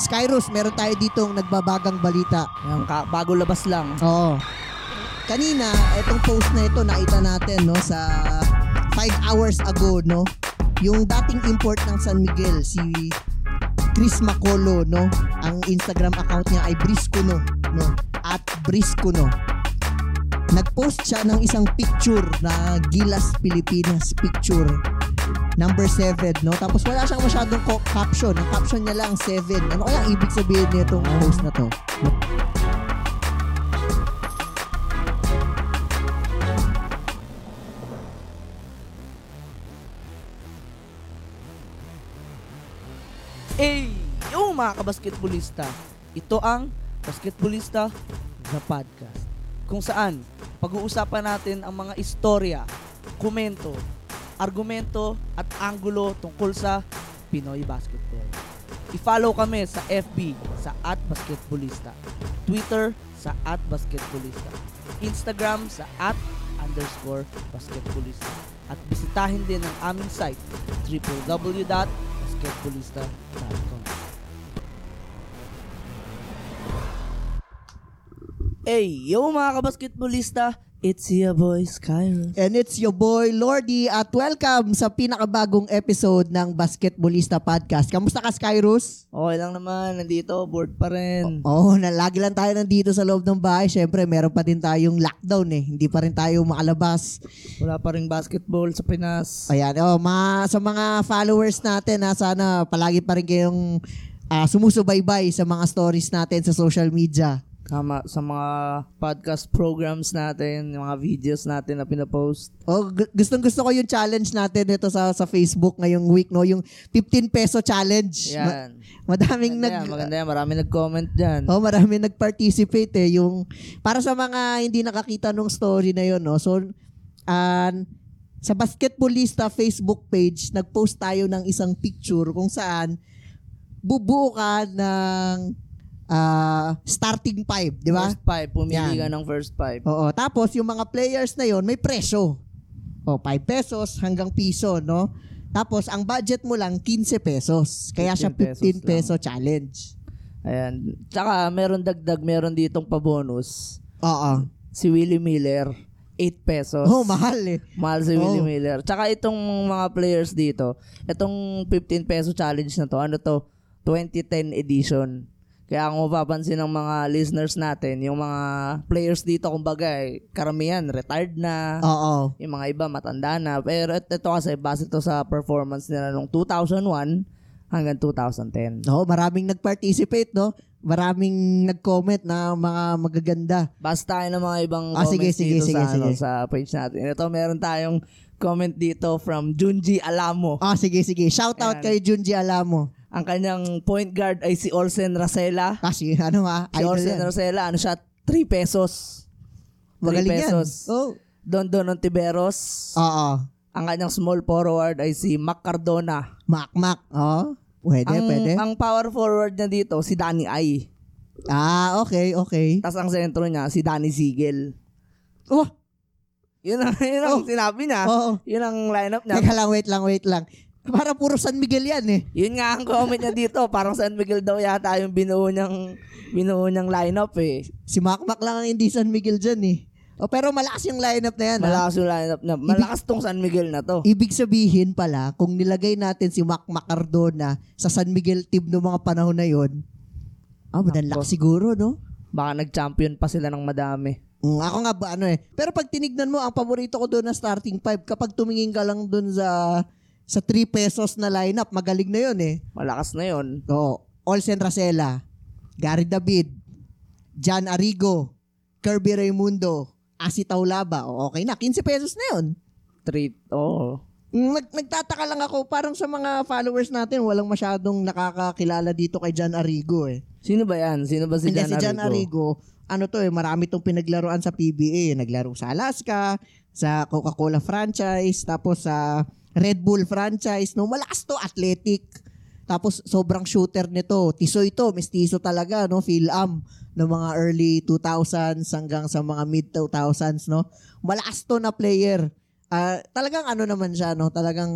Skyrus, meron tayo ditong nagbabagang balita. Yung ka- bago labas lang. Oo. Kanina, itong post na ito nakita natin no sa 5 hours ago no. Yung dating import ng San Miguel si Chris Macolo no. Ang Instagram account niya ay Briscono no. At Briscono. Nag-post siya ng isang picture na Gilas Pilipinas picture number 7 no? Tapos wala siyang masyadong ko- caption. Ang caption niya lang 7 ano kaya ibig sabihin nitong post na to? Eh, yung mga kabasketbolista, ito ang Basketbolista the Podcast. Kung saan, pag-uusapan natin ang mga istorya, komento, argumento at anggulo tungkol sa Pinoy basketball. I-follow kami sa FB sa at basketbolista, Twitter sa at basketbolista, Instagram sa at underscore basketbolista. At bisitahin din ang aming site www.basketbolista.com Hey, yo mga kabasketbolista, it's your boy Skyros. And it's your boy Lordy at welcome sa pinakabagong episode ng Basketballista Podcast. Kamusta ka Skyrus? Okay lang naman, nandito, board pa rin. Oo, oh, na lagi lang tayo nandito sa loob ng bahay. Siyempre, meron pa din tayong lockdown eh. Hindi pa rin tayo makalabas. Wala pa rin basketball sa Pinas. Ayan, oh, ma sa mga followers natin, ha, sana palagi pa rin kayong ah, sumusubaybay sa mga stories natin sa social media. Tama, sa mga podcast programs natin, yung mga videos natin na pinapost. Oh, gu- gustong gusto ko yung challenge natin dito sa sa Facebook ngayong week, no? Yung 15 peso challenge. Ma- Yan. madaming nag Maganda yan, maganda yan. Marami nag-comment dyan. Oh, marami nag-participate eh. Yung, para sa mga hindi nakakita nung story na yun, no? So, ah, sa Basketballista Facebook page, nag-post tayo ng isang picture kung saan bubuo ka ng ah, starting five, di ba? First five, pumili Yan. ka ng first five. Oo. Tapos, yung mga players na yon may presyo. O, 5 pesos hanggang piso, no? Tapos, ang budget mo lang, 15 pesos. Kaya siya 15 15 pesos peso challenge. Ayan. Tsaka, meron dagdag, meron ditong pa-bonus. Oo. Si Willie Miller, 8 pesos. Oh, mahal eh. Mahal si Willie Oh. Miller. Tsaka itong mga players dito, itong 15 peso challenge na to, ano to, 2010 edition. Kaya kung mapapansin ng mga listeners natin, yung mga players dito, kumbaga, eh, karamihan, retired na. Oo. Yung mga iba, matanda na. Pero et- ito kasi, base to sa performance nila nung 2001 hanggang 2010. No, maraming nag-participate, no? Maraming nag-comment na mga magaganda. Base tayo ng mga ibang Ah, comments sige, sige, dito sige, sa, ano, sige. sa page natin. Ito, meron tayong comment dito from Junji Alamo. Ah, sige, sige. Shout out Ayan. kay Junji Alamo. Ang kanyang point guard ay si Olsen Rasela. Kasi ano ha, Si Olsen yan. Rasela, ano siya? 3 pesos. 3 Magaling yan. pesos. Oh. Don Don Ontiveros. Oo. Ang kanyang small forward ay si Mac Cardona. Mac, Mac. Oh. Pwede, ang, pwede. ang power forward niya dito, si Danny Ay. ah, okay, okay. Tapos ang sentro niya, si Danny Siegel. Oh, Yun ang, yun ang Oh. sinabi niya. oo. Yun ang lineup niya. Teka lang, wait lang, wait lang. Para puro San Miguel yan eh. Yun nga ang comment niya dito. Parang San Miguel daw yata yung binuo niyang, binuo niyang lineup eh. Si Mac Mac lang ang hindi San Miguel dyan eh. Oh, pero malakas yung lineup na yan. ha? Malakas yung lineup na. Malakas tong San Miguel na to. Ibig sabihin pala, kung nilagay natin si Mac Macardona sa San Miguel team noong mga panahon na yon, ah, madanlak Nako. siguro, no? Baka nag-champion pa sila ng madami. Mm, ako nga ba, ano eh. Pero pag tinignan mo, ang paborito ko doon na starting five, kapag tumingin ka lang doon sa sa 3 pesos na lineup, magaling na yon eh. Malakas na yun. Oo. Olsen Racela, Gary David, John Arrigo, Kirby Raimundo, Asi Taulaba. O, okay na, 15 pesos na yon. Treat. Oo. Nag, nagtataka lang ako, parang sa mga followers natin, walang masyadong nakakakilala dito kay John Arrigo eh. Sino ba yan? Sino ba si Hindi, John si Arrigo? Arrigo, ano to eh, marami tong pinaglaruan sa PBA. Naglaro sa Alaska, sa Coca-Cola franchise, tapos sa Red Bull franchise. No, malakas to, athletic. Tapos sobrang shooter nito. Tisoy to, mestizo talaga, no? Phil-am ng mga early 2000s hanggang sa mga mid 2000s, no? Malakas to na player. Ah, talagang ano naman siya, no? Talagang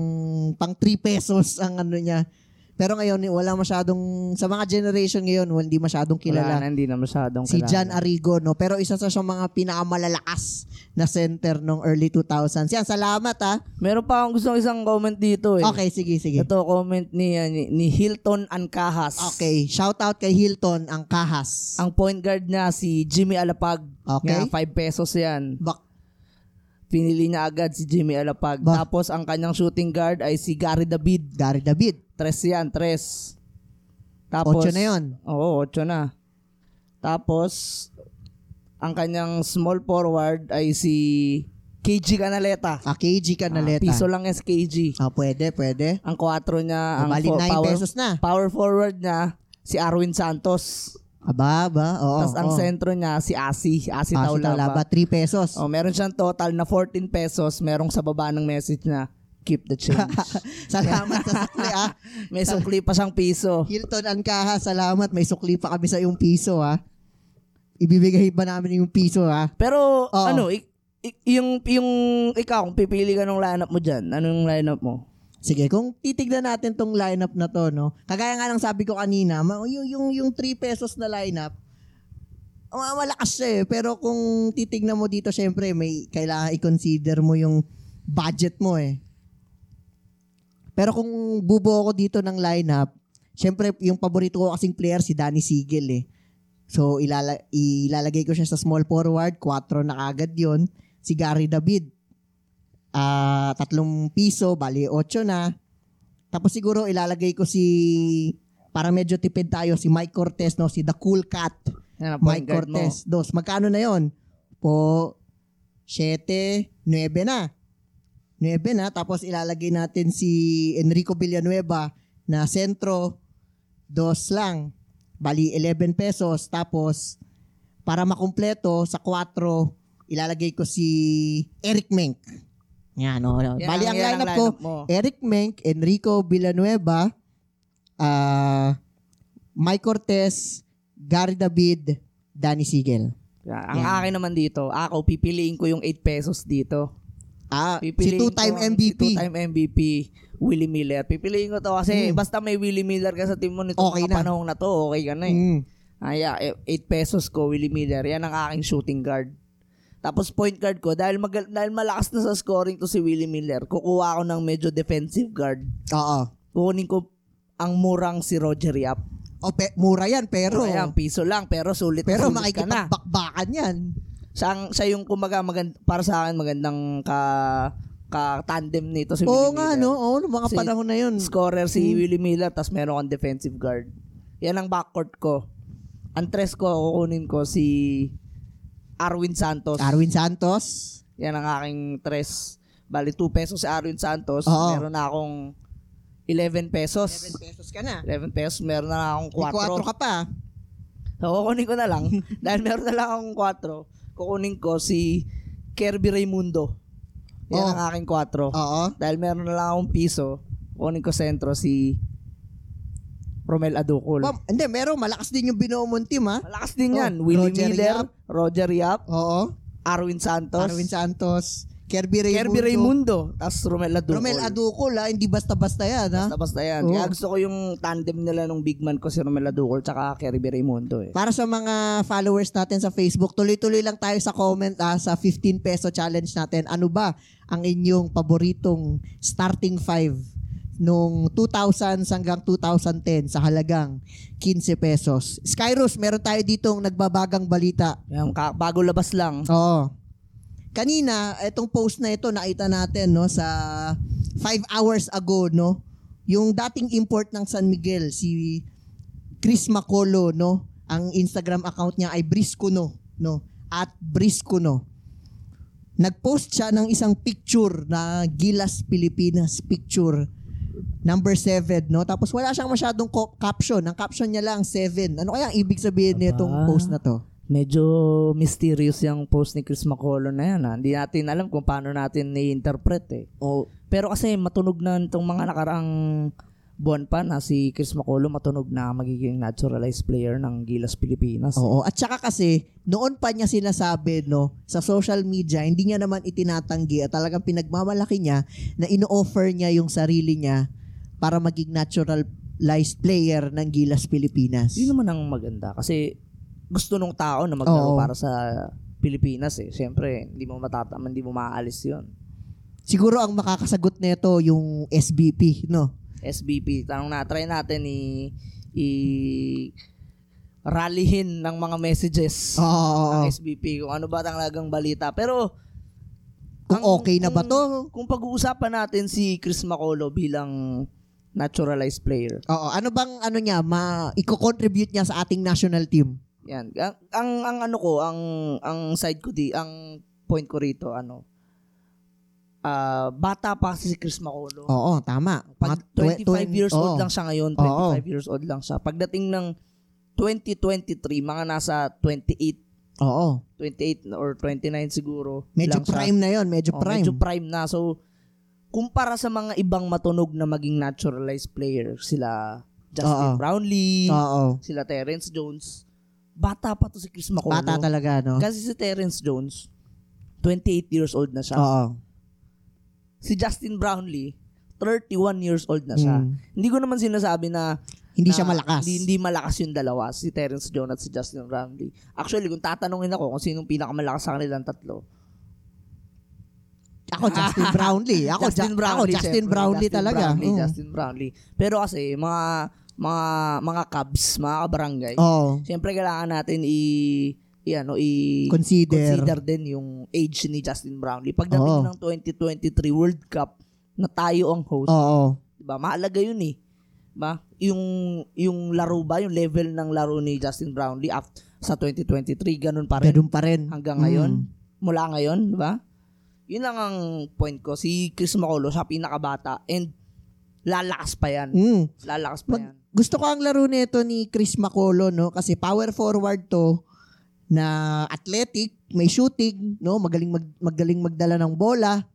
pang 3 pesos ang ano niya. Pero ngayon, wala masyadong, sa mga generation ngayon, hindi masyadong Wala kilala. na, hindi na masyadong si kilala. John Arrigo, no? Pero isa sa siyang mga pinakamalalakas na center nung early 2000s. Yan, salamat ha. Meron pa akong gusto isang comment dito eh. Okay, sige, sige. Ito comment ni, uh, ni, ni Hilton Ancahas. Okay, shout out kay Hilton, ang kahas. Ang point guard niya si Jimmy Alapag. Okay. Nga, 5 pesos yan. Bak Pinili niya agad si Jimmy Alapag. Ba- Tapos ang kanyang shooting guard ay si Gary David. Gary David. Tres yan, tres. Tapos, Ocho na yun. Oo, ocho na. Tapos, ang kanyang small forward ay si KG Canaleta. Ah, KG ka na Ah, piso lang si KG. Ah, pwede, pwede. Ang 4 niya, ang Bali, fo- 9 power, pesos na. power forward niya, si Arwin Santos. Aba, ba? Oo. Tapos ang oo. sentro niya, si Asi. Ah, Asi si Taulaba. Taulaba, 3 pesos. Oh, meron siyang total na 14 pesos. Merong sa baba ng message na keep the change. Salamat sa sukli, ah. May sukli pa siyang piso. Hilton Ancaha, salamat. May sukli pa kami sa yung piso, ha. Ibibigay ba namin yung piso, ha? Pero Oo. ano, ik- ik- yung yung ikaw kung pipili ka ng lineup mo diyan, anong lineup mo? Sige, kung titignan natin tong lineup na to, no? Kagaya nga ng sabi ko kanina, ma- yung, yung, yung 3 pesos na lineup, ma- malakas siya eh. Pero kung titignan mo dito, syempre, may kailangan i-consider mo yung budget mo eh. Pero kung bubuo ko dito ng lineup, syempre, yung paborito ko kasing player si Danny Sigel eh. So, ilala- ilalagay ko siya sa small forward, 4 na kagad yon Si Gary David, ah tatlong piso, bali 8 na. Tapos siguro ilalagay ko si, para medyo tipid tayo, si Mike Cortez, no? si The Cool Cat. Point Mike guard mo. Cortez. Dos, magkano na yon? Po, 7, 9 na. 9 na. Tapos ilalagay natin si Enrico Villanueva na sentro, dos lang. Bali, 11 pesos. Tapos, para makumpleto, sa 4, ilalagay ko si Eric Menk. Yan, no? Yan Bali, ang yan lineup ko, mo. Eric Menk, Enrico Villanueva, ah Mike Cortez, Gary David, Danny Sigel. Yan. Ang akin naman dito, ako pipiliin ko yung 8 pesos dito. Ah, si Pipiliin two-time ko MVP. Si two-time MVP, Willie Miller. Pipiliin ko to kasi Mm. basta may Willie Miller ka sa team mo nito Okay na. panahon na to, okay ka na eh. Mm. Ay, 8 pesos ko, Willie Miller. Yan ang aking shooting guard. Tapos point guard ko, dahil, mag- dahil malakas na sa scoring to si Willie Miller, kukuha ako ng medyo defensive guard. Oo. Kukunin ko ang murang si Roger Yap. O, pe- mura yan, pero... Ayan, piso lang, pero sulit pero sulit ka na. makikipagbakbakan yan. Ang- siya yung kumaga, magand, para sa akin, magandang ka, ka-tandem nito si Oo Willie nga, Miller. no? Oo, no, mga Si- panahon na yun. Scorer si Mm. Willie Miller, tapos meron kang defensive guard. Yan ang backcourt ko. Ang tres ko, kukunin ko si Arwin Santos. Arwin Santos. Yan ang aking tres. Bali, 2 pesos si Arwin Santos. Oo. Meron na akong 11 pesos. 7 pesos ka na. 11 pesos, meron na akong May 4 4. ka pa. So, kukunin ko na lang. dahil meron na lang akong 4, kukunin ko si Kirby Raimundo. Yan Oh. ang aking 4. Oo. Dahil meron na lang akong piso, kukunin ko sentro si Romel Aducol. Ma'am, hindi, meron. Malakas din yung binuo mong team, ha? Malakas din yan. Oh, Willie Roger Miller, Yap. Roger Yap, Oo. Arwin Santos, Arwin Santos. Kirby Raimundo. Kirby Raimundo, tapos Romel Aducol. Romel Aducol, ha? Hindi basta-basta yan, ha? Basta-basta yan. Kaya gusto ko yung tandem nila nung big man ko si Romel Aducol tsaka Kirby Raimundo eh. Para sa mga followers natin sa Facebook, tuloy-tuloy lang tayo sa comment ah, sa 15 peso challenge natin. Ano ba ang inyong paboritong starting five nung 2000 hanggang 2010 sa halagang 15 pesos. Skyrus, meron tayo ditong nagbabagang balita. Yung ka- bago labas lang. Oo. Kanina, itong post na ito nakita natin no sa 5 hours ago no, yung dating import ng San Miguel si Chris Macolo no, ang Instagram account niya ay Briscono no, at Briscono. Nag-post siya ng isang picture na Gilas Pilipinas picture number 7 no tapos wala siyang masyadong co- caption ang caption niya lang 7 ano kaya ang ibig sabihin nitong Aba. post na to Medyo mysterious yung post ni Chris McCullough na yan. Ha? Hindi natin alam kung paano natin i-interpret eh. oh Pero kasi matunog na itong mga nakaraang buwan pa na si Chris McCullough matunog na magiging naturalized player ng Gilas Pilipinas. Oo, at saka kasi noon pa niya sinasabi no sa social media, hindi niya naman itinatanggi at talagang pinagmamalaki niya na ino-offer niya yung sarili niya para maging natural naturalized player ng Gilas Pilipinas. Yun naman ang maganda kasi gusto nung tao na maglaro Oo. para sa Pilipinas eh. Siyempre, hindi mo matatama, hindi mo maaalis yun. Siguro ang makakasagot nito yung SBP, no? SBP, tanong na, try natin i, i rallyhin ng mga messages Oo, ng SBP kung ano ba talagang balita. Pero, Kung ang- okay na ba kung- to? Kung pag-uusapan natin si Chris Macolo bilang naturalized player, Oo, ano bang ano niya, ma i-contribute niya sa ating national team? Yan. Ang, ang, ang ano ko, ang, ang side ko di, ang point ko rito, ano, ah bata pa kasi si Chris Macolo. Oo, tama. Pag Mga 25 twen- years old oo. lang siya ngayon, Oo. 25 years old lang siya. Pagdating ng 2023, mga nasa 28, Oo. 28 or 29 siguro. Medyo lang siya. prime na 'yon, medyo Oh, prime. Medyo prime na. So, kumpara sa mga ibang matunog na maging naturalized player, sila Justin Oo. Brownlee, Oo. sila Terrence Jones, bata pa to si Chris Macolo. Bata talaga, no? Kasi si Terrence Jones, 28 years old na siya. Oo. Si Justin Brownlee, 31 years old na siya. Mm. Hindi ko naman sinasabi na Hindi na siya malakas. Hindi, hindi malakas yung dalawa, si Terrence Jones at si Justin Brownlee. Actually, kung tatanungin ako kung sinong pinakamalakas sa kanilang tatlo, Ako Justin Brownlee. Ako Justin Ju- Brownlee. Ako Justin. Brownlee Justin talaga. Brownlee, Mm. Justin Brownlee. Pero kasi, mga mga mga Cubs, mga kabarangay, Oo. Siyempre kailangan natin i i ano i Consider. consider din yung age ni Justin Brownlee. Pagdating Oo. ng 2023 World Cup na tayo ang host, Oo. 'di ba? Mahalaga 'yun eh. 'Di ba? Yung yung laro ba, yung level ng laro ni Justin Brownlee after, sa 2023 ganun pa rin Ganun pa rin. hanggang ngayon. Mm. Mula ngayon, 'di ba? Yun lang ang point ko. Si Chris Macolo, siya pinakabata and lalakas pa yan. Mm. Lalakas pa Mag- yan. Gusto ko ang laro nito ni Chris Macolo, no? Kasi power forward to na athletic, may shooting, no? Magaling mag, magaling magdala ng bola.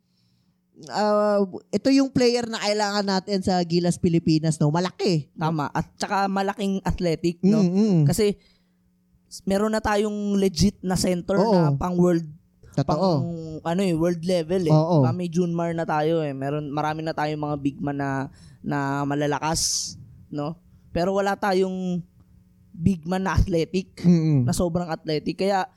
Ah, ito yung player na kailangan natin sa Gilas Pilipinas, no? Malaki. Tama. At saka malaking athletic, no? Mm, mm. Kasi meron na tayong legit na center Oo. na pang world pang Totoo. ano eh world level eh. Oo. Diba, May Junmar na tayo eh. Meron marami na tayong mga big man na na malalakas, no? Pero wala tayong big man na athletic, Mm, mm. na sobrang athletic. Kaya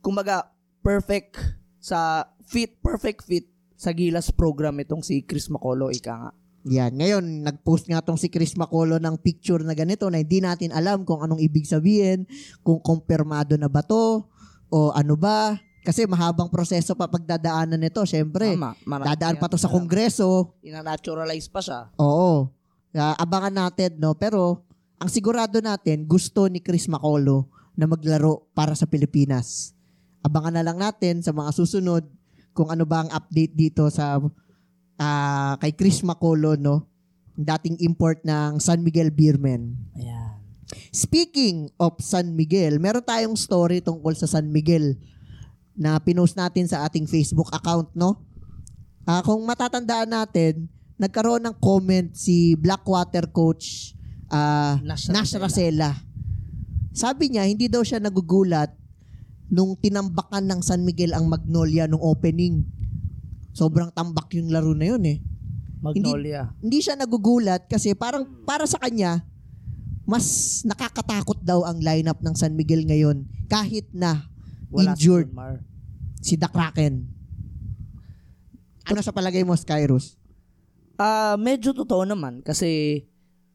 kumbaga perfect sa fit, perfect fit sa Gilas program itong si Chris Macolo ika nga. Yan. Ngayon, nag-post nga tong si Chris Macolo ng picture na ganito na hindi natin alam kung anong ibig sabihin, kung kumpirmado na ba to, o ano ba. Kasi mahabang proseso pa pagdadaanan nito, syempre. Tama. Dadaan pa to sa kongreso. Ina-naturalize pa siya. Oo. Kaya abangan natin, no? Pero, ang sigurado natin, gusto ni Chris Macolo na maglaro para sa Pilipinas. Abangan na lang natin sa mga susunod kung ano ba ang update dito sa ah, kay Chris Macolo, no? Dating import ng San Miguel Beermen. Ayan. Speaking of San Miguel, meron tayong story tungkol sa San Miguel na pinost natin sa ating Facebook account, no? Ah, kung matatandaan natin, nagkaroon ng comment si Blackwater coach ah, Nash Nash. Racela. Sabi niya, hindi daw siya nagugulat nung tinambakan ng San Miguel ang Magnolia nung opening. Sobrang tambak yung laro na yun eh Magnolia. hindi siya nagugulat kasi parang para sa kanya mas nakakatakot daw ang lineup ng San Miguel ngayon kahit na Wala injured si si The Kraken. Ano sa palagay mo, Skyrus? Ah, medyo totoo naman kasi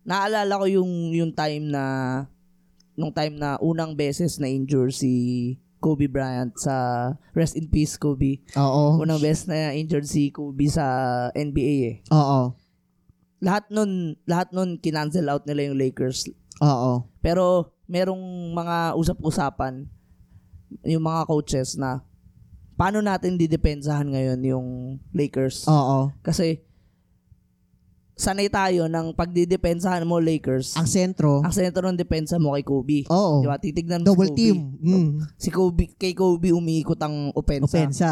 naalala ko yung yung time na nung time na unang beses na injure si Kobe Bryant sa rest in peace Kobe. Oo. Unang beses na injured si Kobe sa NBA eh. Oo. Lahat nun, lahat nun kinancel out nila yung Lakers. Oo. Pero merong mga usap-usapan yung mga coaches na paano natin didepensahan ngayon yung Lakers. Oo. Kasi sanay tayo ng pagdidepensahan mo Lakers. Ang sentro. ang sentro ng depensa mo kay Kobe. Oo. Di ba? Titignan mo Double si Kobe. team. Mm. Si Kobe, kay Kobe umiikot ang opensa. Opensa.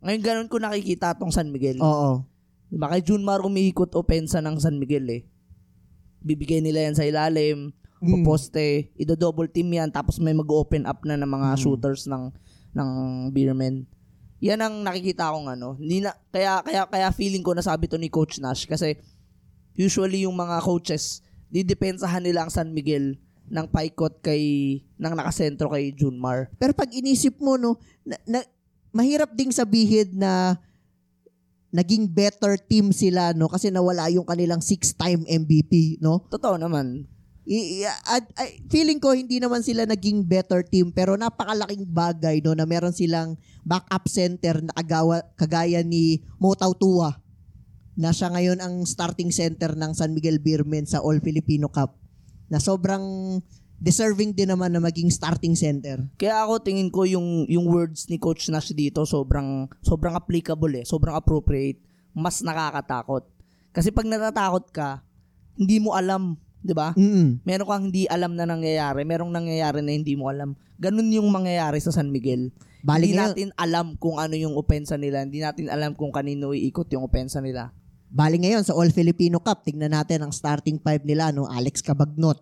Ngayon ganun ko nakikita tong San Miguel. Oo. Di ba? Kay Junmar umiikot opensa ng San Miguel eh. Bibigay nila yan sa ilalim, Mm. poposte, ido-double team yan, tapos may mag-open up na ng mga Mm. shooters ng ng Beermen. Yan ang nakikita kong ano. Hindi na, kaya, kaya, kaya feeling ko nasabi to ni Coach Nash kasi usually yung mga coaches, didepensahan nila ang San Miguel ng paikot kay ng nakasentro kay Junmar. Pero pag inisip mo, no, na, na- mahirap ding sabihin na naging better team sila, no? Kasi nawala yung kanilang six-time MVP, no? Totoo naman. I, i- ay, feeling ko hindi naman sila naging better team pero napakalaking bagay no na meron silang backup center na kagawa, kagaya ni Motaw Tua na siya ngayon ang starting center ng San Miguel Beermen sa All Filipino Cup na sobrang deserving din naman na maging starting center. Kaya ako tingin ko yung yung words ni Coach Nash dito sobrang sobrang applicable eh, sobrang appropriate, mas nakakatakot. Kasi pag natatakot ka, hindi mo alam, 'di ba? Mm. Meron kang hindi alam na nangyayari, merong nangyayari na hindi mo alam. Ganun yung mangyayari sa San Miguel. Bali hindi ngayon, natin alam kung ano yung opensa nila, hindi natin alam kung kanino iikot yung opensa nila. bali ngayon sa All Filipino Cup, tingnan natin ang starting five nila no, Alex Cabagnot,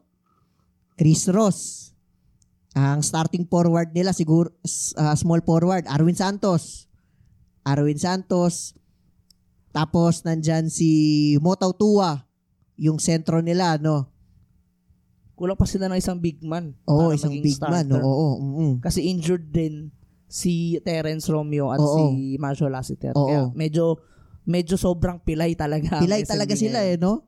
Chris Ross. Ang starting forward nila siguro ah, small forward Arwin Santos. Arwin Santos. Tapos nandyan si Motaw Tua, yung sentro nila no. Kulang pa sila ng isang big man. Oo, para isang big man no. starter. Oo, mm Kasi injured din si Terence Romeo at Oo. si Marshall Lassiter. Oo. Kaya medyo medyo sobrang pilay talaga. Pilay talaga sila eh, no?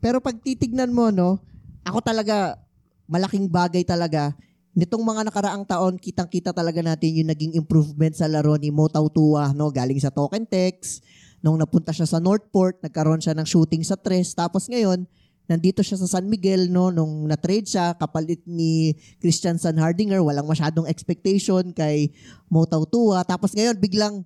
Pero pag titignan mo, no, ako talaga, malaking bagay talaga. Nitong mga nakaraang taon, kitang-kita talaga natin yung naging improvement sa laro ni Motaw Tua, no? Galing sa Token Tex, nung napunta siya sa Northport, nagkaroon siya ng shooting sa tres. Tapos ngayon, nandito siya sa San Miguel, no? Nung na-trade siya, kapalit ni Christian San Hardinger, walang masyadong expectation kay Motaw Tua. Tapos ngayon, biglang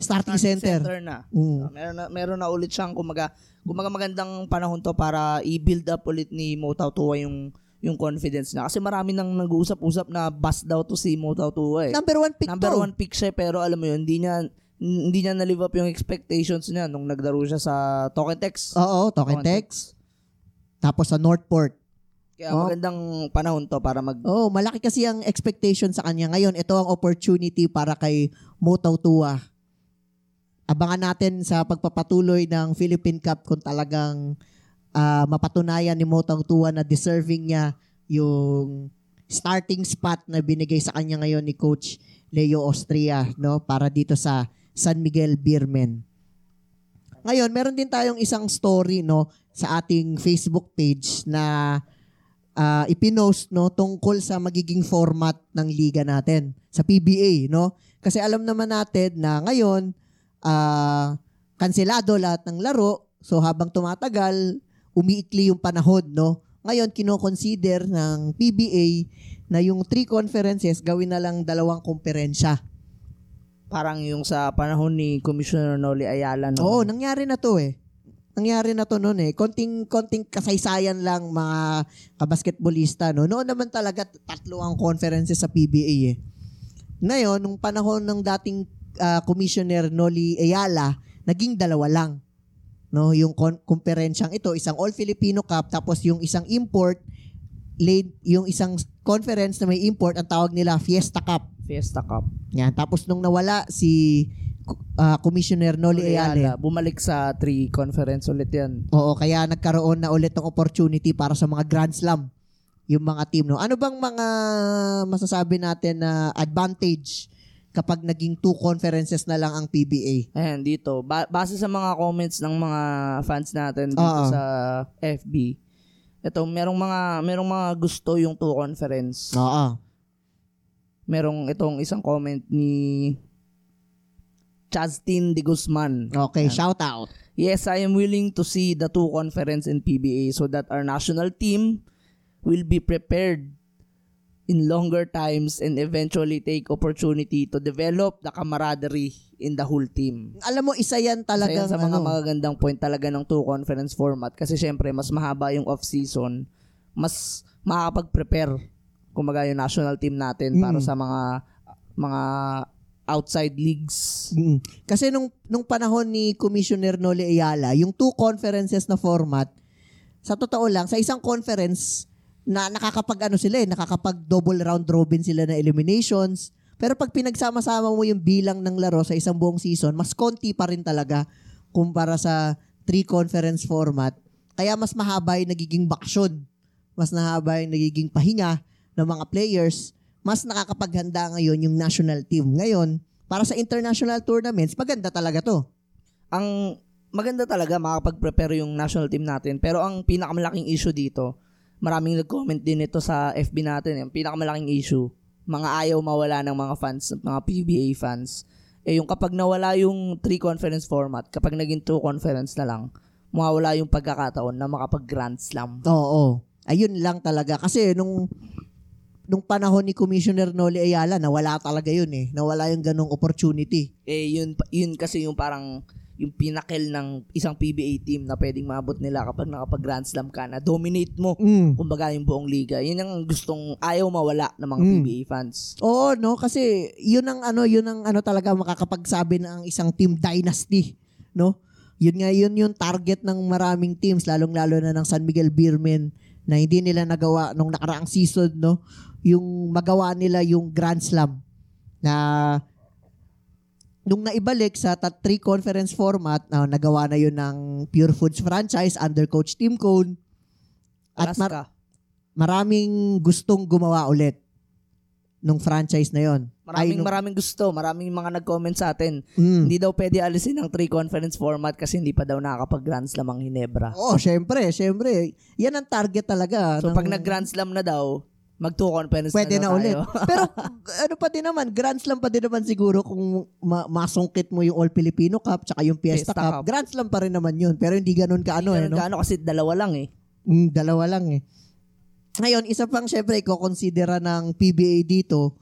starting center. na. Mm. Ah, meron na meron na ulit siyang kumaga kumaga magandang panahon to para i-build up ulit ni Motaw Tua yung yung confidence niya. Kasi marami nang nag-uusap-usap na bust daw to si Motaw Tua eh. Number one pick Number to. one pick siya pero alam mo yun, hindi niya hindi niya na-live up yung expectations niya nung naglaro siya sa Token Tex. Oo, Token Token Tex. Tapos sa Northport. Kaya Oh. magandang panahon to para mag Oh, malaki kasi ang expectation sa kanya. Ngayon, ito ang opportunity para kay Motaw Tua. Abangan natin sa pagpapatuloy ng Philippine Cup kung talagang ah, mapatunayan ni Motaw Tua na deserving niya yung starting spot na binigay sa kanya ngayon ni Coach Leo Austria no para dito sa San Miguel Beermen. Ngayon, meron din tayong isang story no sa ating Facebook page na ah, ipinost no tungkol sa magiging format ng liga natin sa PBA no? Kasi alam naman natin na ngayon ah kanselado lahat ng laro. So habang tumatagal umiikli yung panahon no? Ngayon kino-consider ng PBA na yung three conferences gawin na lang dalawang komperensya parang yung sa panahon ni Commissioner Noli Ayala no. Oo, nangyari na to eh. Nangyari na to noon eh. Konting konting kasaysayan lang mga kabasketbolista no. Noon naman talaga tatlo ang conferences sa PBA eh. Ngayon, nung panahon ng dating ah, commissioner Noli Ayala, naging dalawa lang. No, yung kon- komperensyang ito, isang All Filipino Cup tapos yung isang import late yung isang conference na may import ang tawag nila Fiesta Cup. Fiesta Cup. Yan, tapos nung nawala si ah, Commissioner Noli Ayala, Bumalik sa three conference ulit yan. Oo, kaya nagkaroon na ulit ng opportunity para sa mga Grand Slam yung mga team. No? Ano bang mga masasabi natin na advantage kapag naging two conferences na lang ang PBA? Ayan, dito. Ba- base sa mga comments ng mga fans natin dito Oo. sa FB, ito, merong mga, merong mga gusto yung two conference. Oo. Merong itong isang comment ni Chastin de Guzman. Okay, shout out. Yes, I am willing to see the two conference in PBA so that our national team will be prepared in longer times and eventually take opportunity to develop the camaraderie in the whole team. Alam mo, isa yan Isa talagang yan sa mga ano, magagandang point talaga ng two conference format kasi syempre mas mahaba yung off-season, mas makakapag-prepare kumbaga yung national team natin para Mm. sa mga mga outside leagues. Mm. Kasi nung, nung panahon ni Commissioner Noli Ayala, yung two conferences na format, sa totoo lang, sa isang conference, na nakakapag ano sila eh, nakakapag double round robin sila na eliminations. Pero pag pinagsama-sama mo yung bilang ng laro sa isang buong season, mas konti pa rin talaga kumpara sa three conference format. Kaya mas mahaba yung nagiging baksyon. Mas mahaba yung nagiging pahinga ng mga players. Mas nakakapaghanda ngayon yung national team. Ngayon, para sa international tournaments, maganda talaga to. Ang maganda talaga makapag-prepare yung national team natin. Pero ang pinakamalaking issue dito, maraming nag-comment din ito sa FB natin. Yung pinakamalaking issue, mga ayaw mawala ng mga fans, mga PBA fans. Eh yung kapag nawala yung three conference format, kapag naging two conference na lang, mawawala yung pagkakataon na makapag Grand Slam. Oo. Ayun lang talaga. Kasi nung nung panahon ni Commissioner Noli Ayala, nawala talaga yun eh. Nawala yung ganong opportunity. Eh yun, yun kasi yung parang yung pinakil ng isang PBA team na pwedeng maabot nila kapag nakapag Grand Slam ka na dominate mo Mm. kumbaga yung buong liga. Yun ang gustong ayaw mawala ng mga Mm. PBA fans. Oo, no? Kasi yun ang ano, yun ang ano talaga makakapagsabi ng isang team dynasty, no? Yun nga, yun yung target ng maraming teams, lalong-lalo na ng San Miguel Beermen na hindi nila nagawa nung nakaraang season, no? Yung magawa nila yung Grand Slam na nung naibalik sa tat three conference format, na nagawa na yun ng Pure Foods franchise under coach Tim Cone. At mar- maraming gustong gumawa ulit nung franchise na yon. Maraming maraming gusto, maraming mga nag-comment sa atin. Mm. Hindi daw pwede alisin ng three conference format kasi hindi pa daw nakakapag Grand Slam ang Hinebra. Oo, syempre, syempre. Yan ang target talaga. So ng- pag nag-Grand Slam na daw, mag two conference Pwede na, na ulit. Pero ano pa din naman, Grand Slam pa din naman siguro kung ma- masungkit mo yung All Filipino Cup tsaka yung Fiesta, Fiesta Cup. Cup. Grand Slam pa rin naman yun. Pero hindi ganun ka ano eh. Ganun No? gaano kasi dalawa lang eh. Mm, dalawa lang eh. Ngayon, isa pang syempre i-considera ng PBA dito,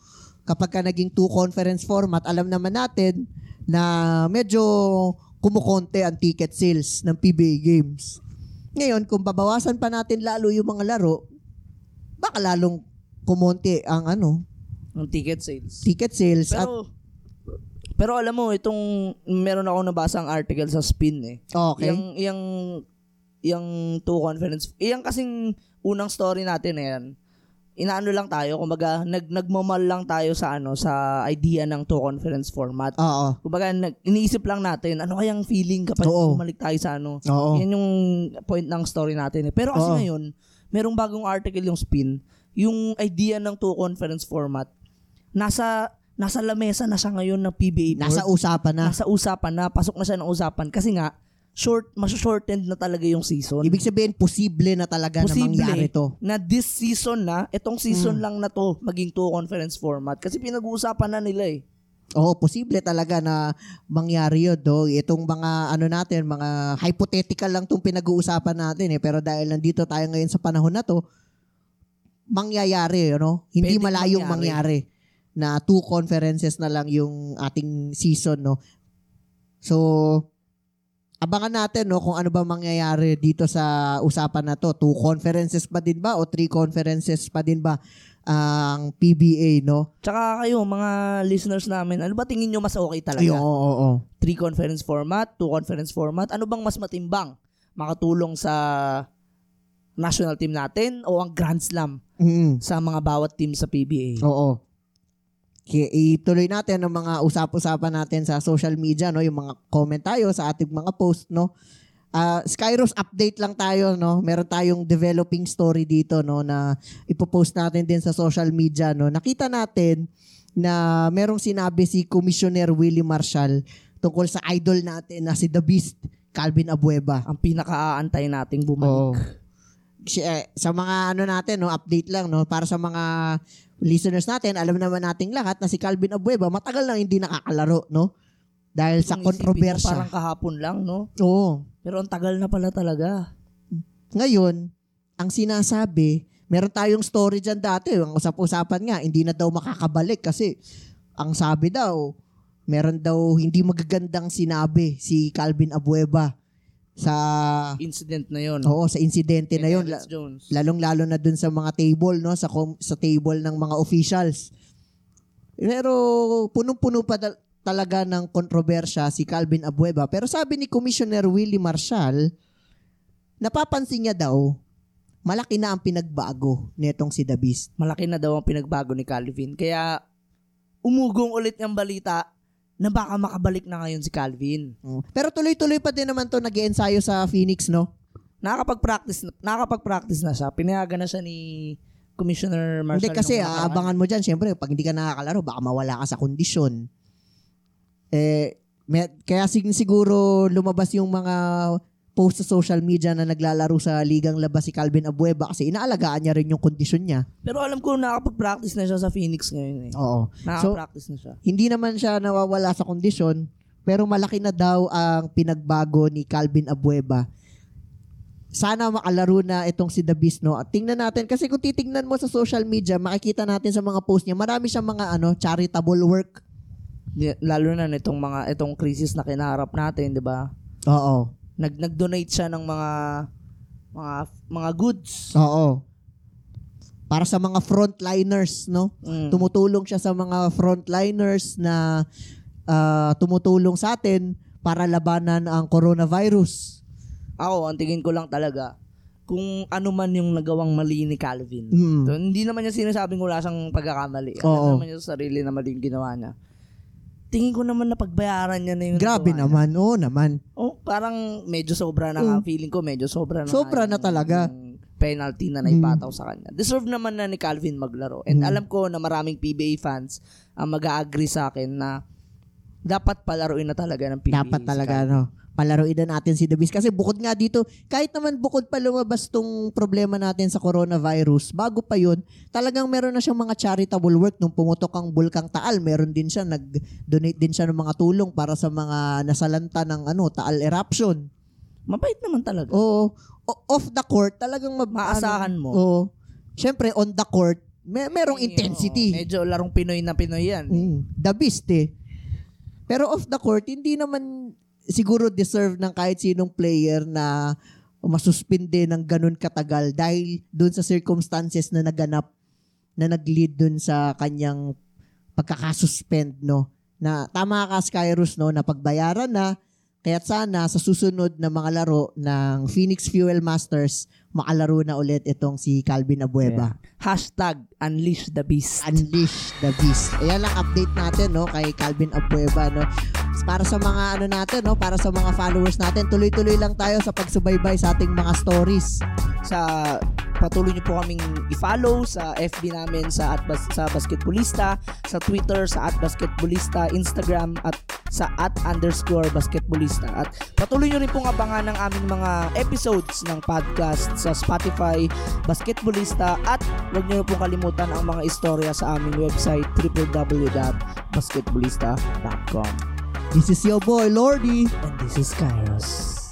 kapag ka naging two conference format, alam naman natin na medyo kumukonte ang ticket sales ng PBA games. Ngayon, kung babawasan pa natin lalo yung mga laro, baka lalong kumonte ang ano, Ang ticket sales. ticket sales at Pero, pero alam mo, itong, meron ako nabasang article sa Spin eh. okay. Yung, yung, yung two conference, yung kasing unang story natin na yan, inaano lang tayo, kumbaga, nag, nagmamal lang tayo sa ano, sa idea ng two conference format. Oo. Kumbaga, nag, iniisip lang natin, ano kayang feeling kapag Oo. bumalik tayo sa ano. Oo. Yan yung point ng story natin eh. Pero kasi Oo. ngayon, merong bagong article yung spin, yung idea ng two conference format, nasa nasa lamesa na siya ngayon ng PBA board. Nasa usapan na. nasa usapan na, pasok na siya ng usapan. Kasi nga, short, mas shortened na talaga yung season. Ibig sabihin, posible na talaga Posible. na mangyari to. na this season na, itong season Mm. lang na to, maging two conference format. Kasi pinag-uusapan na nila eh. Oo, posible talaga na mangyari yun, do. Itong mga, ano natin, mga hypothetical lang itong pinag-uusapan natin eh. Pero dahil nandito tayo ngayon sa panahon na to, mangyayari, ano? Hindi Pwedeng malayong mangyari. mangyari. na two conferences na lang yung ating season, no? So, abangan natin, no, kung ano ba mangyayari dito sa usapan na to. Two conferences pa din ba o three conferences pa din ba ang PBA, no? Tsaka kayo, mga listeners namin, ano ba tingin nyo mas okay talaga? Ay, oo, oo, oo. three conference format, two conference format, ano bang mas matimbang? Makatulong sa national team natin o ang Grand Slam Mm. sa mga bawat team sa PBA? Oo. Ituloy natin ang mga usap-usapan natin sa social media, no? Yung mga comment tayo sa ating mga post, no? Ah, Skyros update lang tayo, no? Meron tayong developing story dito, no? Na ipopost natin din sa social media, no? Nakita natin na merong sinabi si Commissioner Willie Marshall tungkol sa idol natin na si The Beast, Calvin Abueva. Ang pinaka-aantay nating bumalik. Si- eh, sa mga ano natin, no, update lang, no, para sa mga listeners natin, alam naman nating lahat na si Calvin Abueva matagal nang hindi nakakalaro, no? Dahil sa Kung mo, kontrobersya. Parang kahapon lang, no? Oo. Pero ang tagal na pala talaga. Ngayon, ang sinasabi, meron tayong story dyan dati, ang usap-usapan nga, hindi na daw makakabalik kasi ang sabi daw, meron daw hindi magagandang sinabi si Calvin Abueva sa Incident na yon. oo sa insidente na Alex Jones. lalong-lalo na dun sa mga table no sa com- sa table ng mga officials. Pero punong-puno pa dal- talaga ng kontrobersya si Calvin Abueva. Pero sabi ni Commissioner Willie Marshall, napapansin niya daw malaki na ang pinagbago nitong si The Beast. Malaki na daw ang pinagbago ni Calvin. Kaya umugong ulit yung balita na baka makabalik na ngayon si Calvin. Oh. Pero tuloy-tuloy pa din naman to nag ensayo sa Phoenix, no? Nakakapag-practice na, nakakapag-practice na siya. Pinayagan na siya ni Commissioner Marshall. Hindi kasi aabangan mo dyan, syempre, pag hindi ka nakakalaro, baka mawala ka sa kondisyon. Eh, may, kaya sig- siguro lumabas yung mga post sa social media na naglalaro sa ligang labas si Calvin Abueva kasi inaalagaan niya rin yung kondisyon niya. Pero alam ko nakakapag-practice na siya sa Phoenix ngayon eh. Oo. So, Nakaka-practice na siya. hindi naman siya nawawala sa kondisyon, pero malaki na daw ang pinagbago ni Calvin Abueva. Sana makalaro na itong si Beast, no? At tingnan natin, kasi kung titingnan mo sa social media, makikita natin sa mga post niya, marami siyang mga ano, charitable work. Lalo na nitong mga itong crisis na kinaharap natin, 'di ba? Oo. Nag nag-donate siya ng mga mga mga goods. Oo. Para sa mga frontliners, no? Mm. Tumutulong siya sa mga frontliners na ah, tumutulong sa atin para labanan ang coronavirus. Ako, ang tingin ko lang talaga kung ano man yung nagawang mali ni Calvin. Mm. So, hindi naman niya sinasabing wala siyang pagkakamali. Oo. naman niya sa sarili na mali yung ginawa niya. Tingin ko naman na pagbayaran niya na yung Grabe nagawa naman. Oo naman. Oh, parang medyo sobra na nga. Feeling ko medyo sobra na Mm. Sobra na talaga. penalty na naipataw sa kanya. Deserve naman na ni Calvin maglaro. And Mm. alam ko na maraming PBA fans ang mag-agree sa akin na dapat palaruin na talaga ng PBA. Dapat si talaga, Calvin. no? Palaruin na natin si The Beast. Kasi bukod nga dito, kahit naman bukod pa lumabas tong problema natin sa coronavirus, bago pa yun, talagang meron na siyang mga charitable work. Nung pumutok ang Bulkang Taal, meron din siya, nag-donate din siya ng mga tulong para sa mga nasalanta ng ano, Taal eruption. Mabait naman talaga. Oo. O- off the court, talagang mab- Maasahan ano, mo. Oo. Siyempre, on the court, may, merong intensity. medyo larong Pinoy na Pinoy yan. Mm, the beast eh. Pero off the court, hindi naman siguro deserve ng kahit sinong player na masuspinde ng ganun katagal dahil dun sa circumstances na naganap na nag-lead dun sa kanyang pagkakasuspend, no? Na tama ka, Skyrus, no? Na pagbayaran na, kaya't sana sa susunod na mga laro ng Phoenix Fuel Masters, makalaro na ulit itong si Calvin Abueva. Hashtag Unleash the Beast. Unleash the Beast. Ayan lang update natin no kay Calvin Abueva no. Para sa mga ano natin no, para sa mga followers natin, tuloy-tuloy lang tayo sa pagsubaybay sa ating mga stories. sa patuloy niyo po kaming i-follow sa FB namin sa at bas- sa basketballista, sa Twitter sa at basketballista, Instagram at sa at underscore basketballista. At patuloy niyo rin pong abangan ng aming mga episodes ng podcast sa Spotify, Basketballista at huwag niyo pong kalimutan ang mga istorya sa aming website www.basketballista.com. This is your boy Lordy. And this is Kairos.